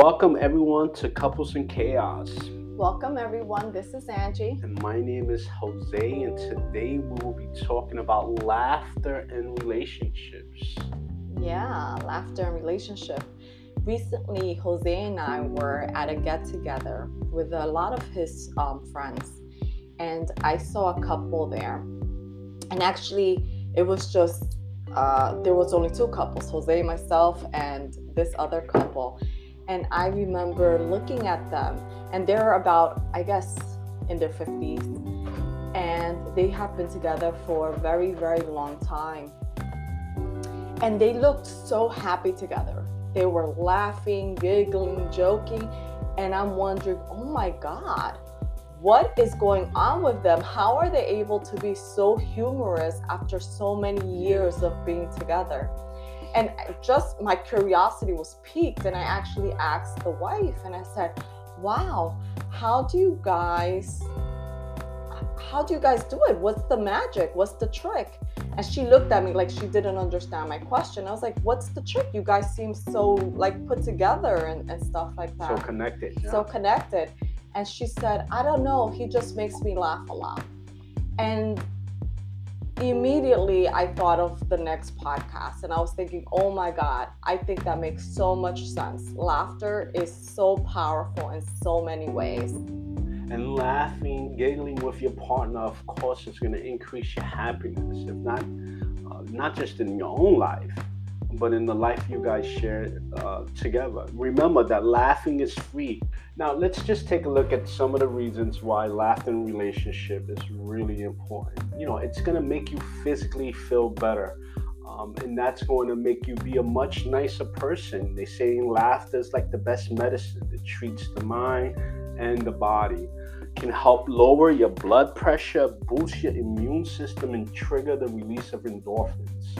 Welcome everyone to Couples in Chaos. Welcome everyone. This is Angie. And my name is Jose, and today we will be talking about laughter and relationships. Yeah, laughter and relationship. Recently, Jose and I were at a get together with a lot of his um, friends, and I saw a couple there. And actually, it was just uh, there was only two couples, Jose, myself, and this other couple and I remember looking at them, and they're about, I guess, in their 50s, and they have been together for a very, very long time. And they looked so happy together. They were laughing, giggling, joking, and I'm wondering, oh my God, what is going on with them? How are they able to be so humorous after so many years of being together? And just my curiosity was piqued, and I actually asked the wife, and I said, Wow, how do you guys? How do you guys do it? What's the magic? What's the trick? And she looked at me like she didn't understand my question. I was like, What's the trick? You guys seem so like put together and, and stuff like that. So connected. Yeah. So connected. And she said, I don't know. He just makes me laugh a lot. And immediately I thought of the next podcast and I was thinking, oh my God, I think that makes so much sense. Laughter is so powerful in so many ways. And laughing, giggling with your partner, of course, is going to increase your happiness, if not, uh, not just in your own life, but in the life you guys share uh, together. Remember that laughing is free. Now, let's just take a look at some of the reasons why laughter in relationship is really important. You know, it's going to make you physically feel better. Um, and that's going to make you be a much nicer person. They say laughter is like the best medicine. It treats the mind and the body. Can help lower your blood pressure, boost your immune system, and trigger the release of endorphins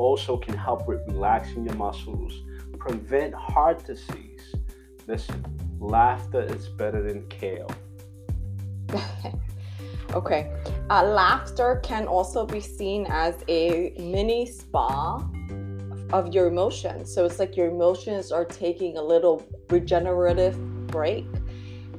also can help with relaxing your muscles, prevent heart disease. Listen, laughter is better than kale. okay. Uh, laughter can also be seen as a mini spa of your emotions. So it's like your emotions are taking a little regenerative break.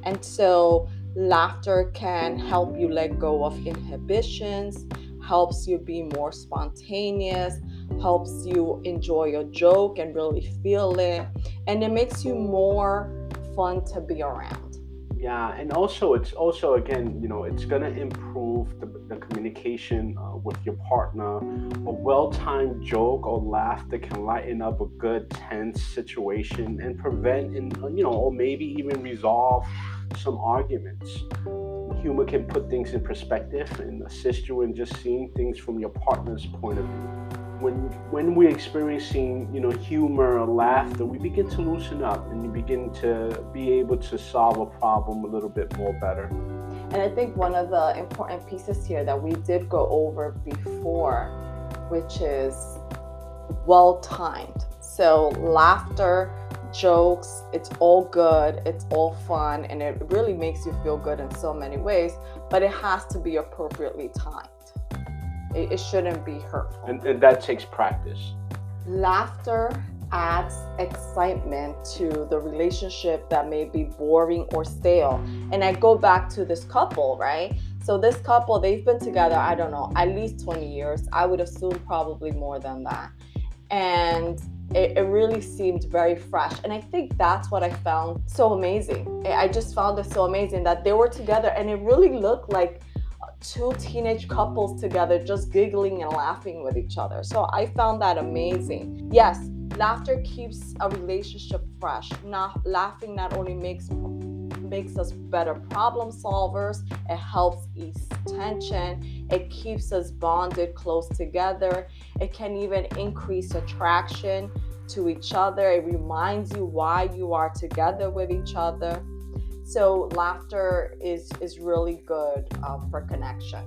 And so laughter can help you let go of inhibitions, helps you be more spontaneous, helps you enjoy a joke and really feel it, and it makes you more fun to be around. Yeah, and also it's also again, you know, it's gonna improve the, the communication uh, with your partner. A well-timed joke or laugh that can lighten up a good tense situation and prevent, and you know, or maybe even resolve some arguments humor can put things in perspective and assist you in just seeing things from your partner's point of view when when we're experiencing you know humor or laughter we begin to loosen up and you begin to be able to solve a problem a little bit more better. And i think one of the important pieces here that we did go over before which is well timed so laughter jokes it's all good it's all fun and it really makes you feel good in so many ways but it has to be appropriately timed it, it shouldn't be hurtful. And, and that takes practice. Laughter adds excitement to the relationship that may be boring or stale. And I go back to this couple, right? So this couple, they've been together, I don't know, at least 20 years. I would assume probably more than that. And it, it, really seemed very fresh. And I think that's what I found so amazing. I just found it so amazing that they were together and it really looked like two teenage couples together just giggling and laughing with each other. So I found that amazing. Yes, laughter keeps a relationship fresh. Not laughing not only makes makes us better problem solvers, it helps ease tension, it keeps us bonded close together. It can even increase attraction to each other. It reminds you why you are together with each other. So laughter is is really good um, for connection.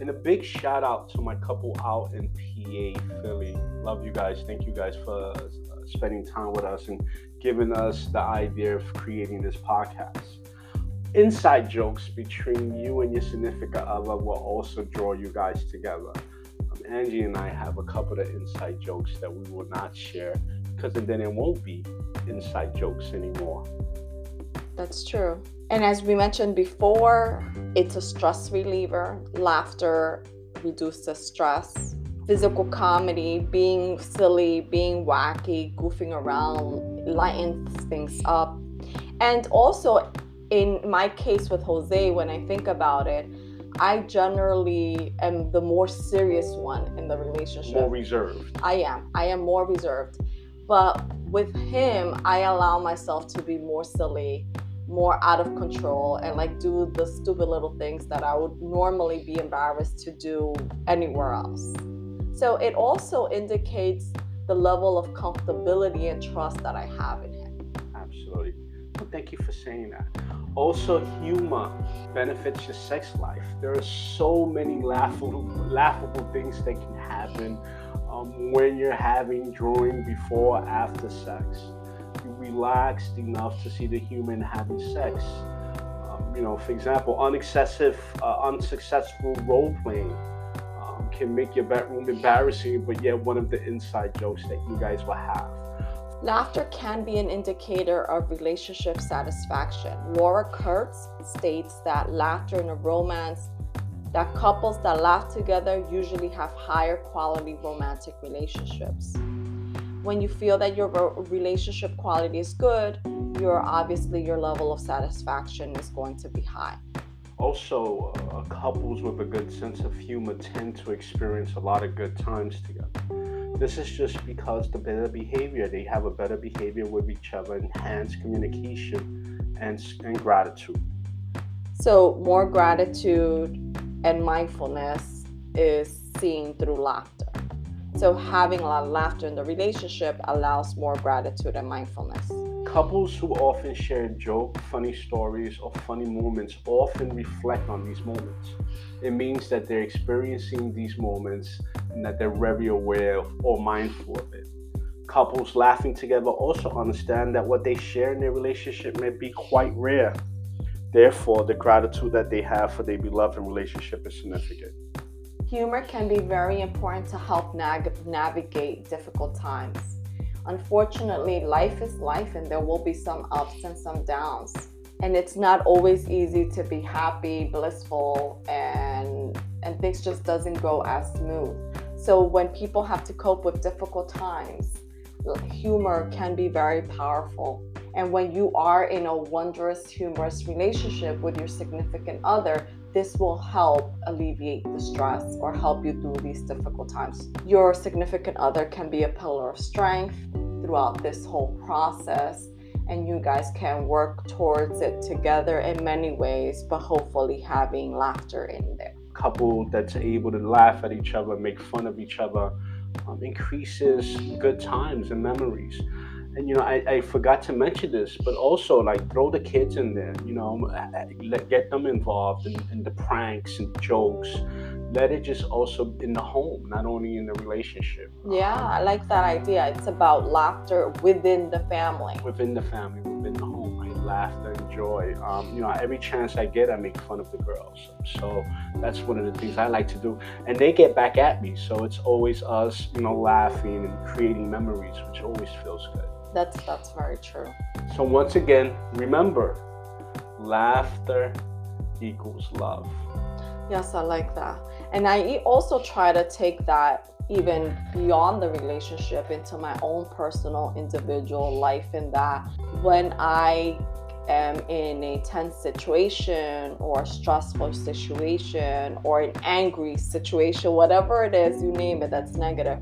And a big shout out to my couple out in PA, Philly. Love you guys. Thank you guys for uh, spending time with us and giving us the idea of creating this podcast. Inside jokes between you and your significant other will also draw you guys together. Um, Angie and I have a couple of inside jokes that we will not share because then it won't be inside jokes anymore. That's true. And as we mentioned before, it's a stress reliever. Laughter reduces stress. Physical comedy, being silly, being wacky, goofing around, lightens things up. And also, in my case with Jose, when I think about it, I generally am the more serious one in the relationship. More reserved. I am. I am more reserved. But with him, I allow myself to be more silly, more out of control, and like do the stupid little things that I would normally be embarrassed to do anywhere else. So it also indicates the level of comfortability and trust that I have in him. Absolutely. Well, thank you for saying that. Also, humor benefits your sex life. There are so many laughable, laughable things that can happen um, when you're having, during, before, after sex. Relaxed enough to see the human having sex. Um, you know, for example, unexcessive, uh, unsuccessful role playing um, can make your bedroom embarrassing, but yet one of the inside jokes that you guys will have. Laughter can be an indicator of relationship satisfaction. Laura Kurtz states that laughter in a romance, that couples that laugh together usually have higher quality romantic relationships. When you feel that your relationship quality is good, your obviously your level of satisfaction is going to be high. Also, uh, couples with a good sense of humor tend to experience a lot of good times together. This is just because the better behavior, they have a better behavior with each other, enhanced communication and, and gratitude. So, more gratitude and mindfulness is seen through laughter. So, having a lot of laughter in the relationship allows more gratitude and mindfulness. Couples who often share joke, funny stories, or funny moments often reflect on these moments. It means that they're experiencing these moments and that they're very aware of or mindful of it. Couples laughing together also understand that what they share in their relationship may be quite rare. Therefore, the gratitude that they have for their beloved relationship is significant. Humor can be very important to help navigate difficult times. Unfortunately, life is life and there will be some ups and some downs. And it's not always easy to be happy, blissful, and and things just doesn't go as smooth. So when people have to cope with difficult times, humor can be very powerful. And when you are in a wondrous, humorous relationship with your significant other, this will help alleviate the stress or help you through these difficult times. Your significant other can be a pillar of strength throughout this whole process, and you guys can work towards it together in many ways, but hopefully having laughter in there couple that's able to laugh at each other, make fun of each other, um, increases good times and memories. And you know, I, I forgot to mention this, but also like throw the kids in there. You know, get them involved in, in the pranks and jokes. Let it just also in the home, not only in the relationship. Yeah, I like that idea. It's about laughter within the family. Within the family, within the home laughter and joy. Um, you know, every chance I get, I make fun of the girls. So that's one of the things I like to do. And they get back at me. So it's always us, you know, laughing and creating memories, which always feels good. That's that's very true. So once again, remember, laughter equals love. Yes, I like that. And I also try to take that even beyond the relationship into my own personal individual life in that when I am in a tense situation or a stressful situation or an angry situation, whatever it is, you name it, that's negative,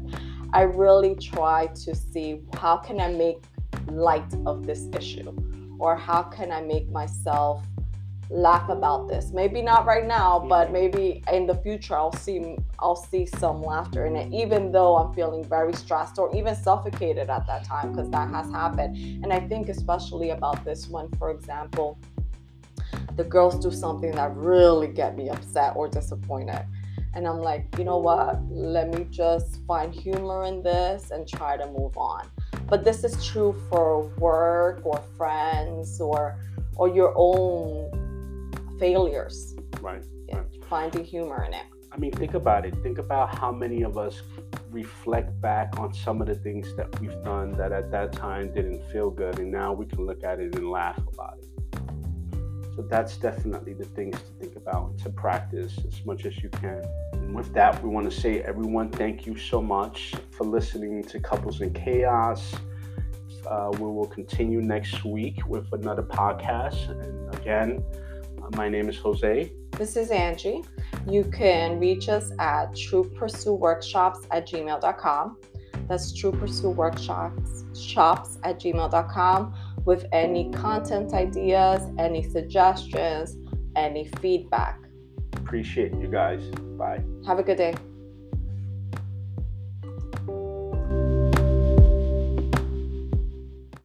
I really try to see how can I make light of this issue? Or how can I make myself laugh about this? Maybe not right now but maybe in the future i'll see i'll see some laughter in it even though i'm feeling very stressed or even suffocated at that time because that has happened. And i think especially about this one for example the girls do something that really get me upset or disappointed and i'm like you know what let me just find humor in this and try to move on but this is true for work or friends or or your own failures. Right. Yeah. right. Finding humor in it. I mean, think about it. Think about how many of us reflect back on some of the things that we've done that at that time didn't feel good, and now we can look at it and laugh about it. So that's definitely the things to think about, to practice as much as you can. And with that, we want to say, everyone, thank you so much for listening to Couples in Chaos. Uh, we will continue next week with another podcast. And again, uh, my name is Jose. This is Angie. You can reach us at True Pursuit Workshops at gmail.com. That's True Pursuit Workshops shops at gmail.com with any content ideas, any suggestions, any feedback. Appreciate you guys. Bye. Have a good day.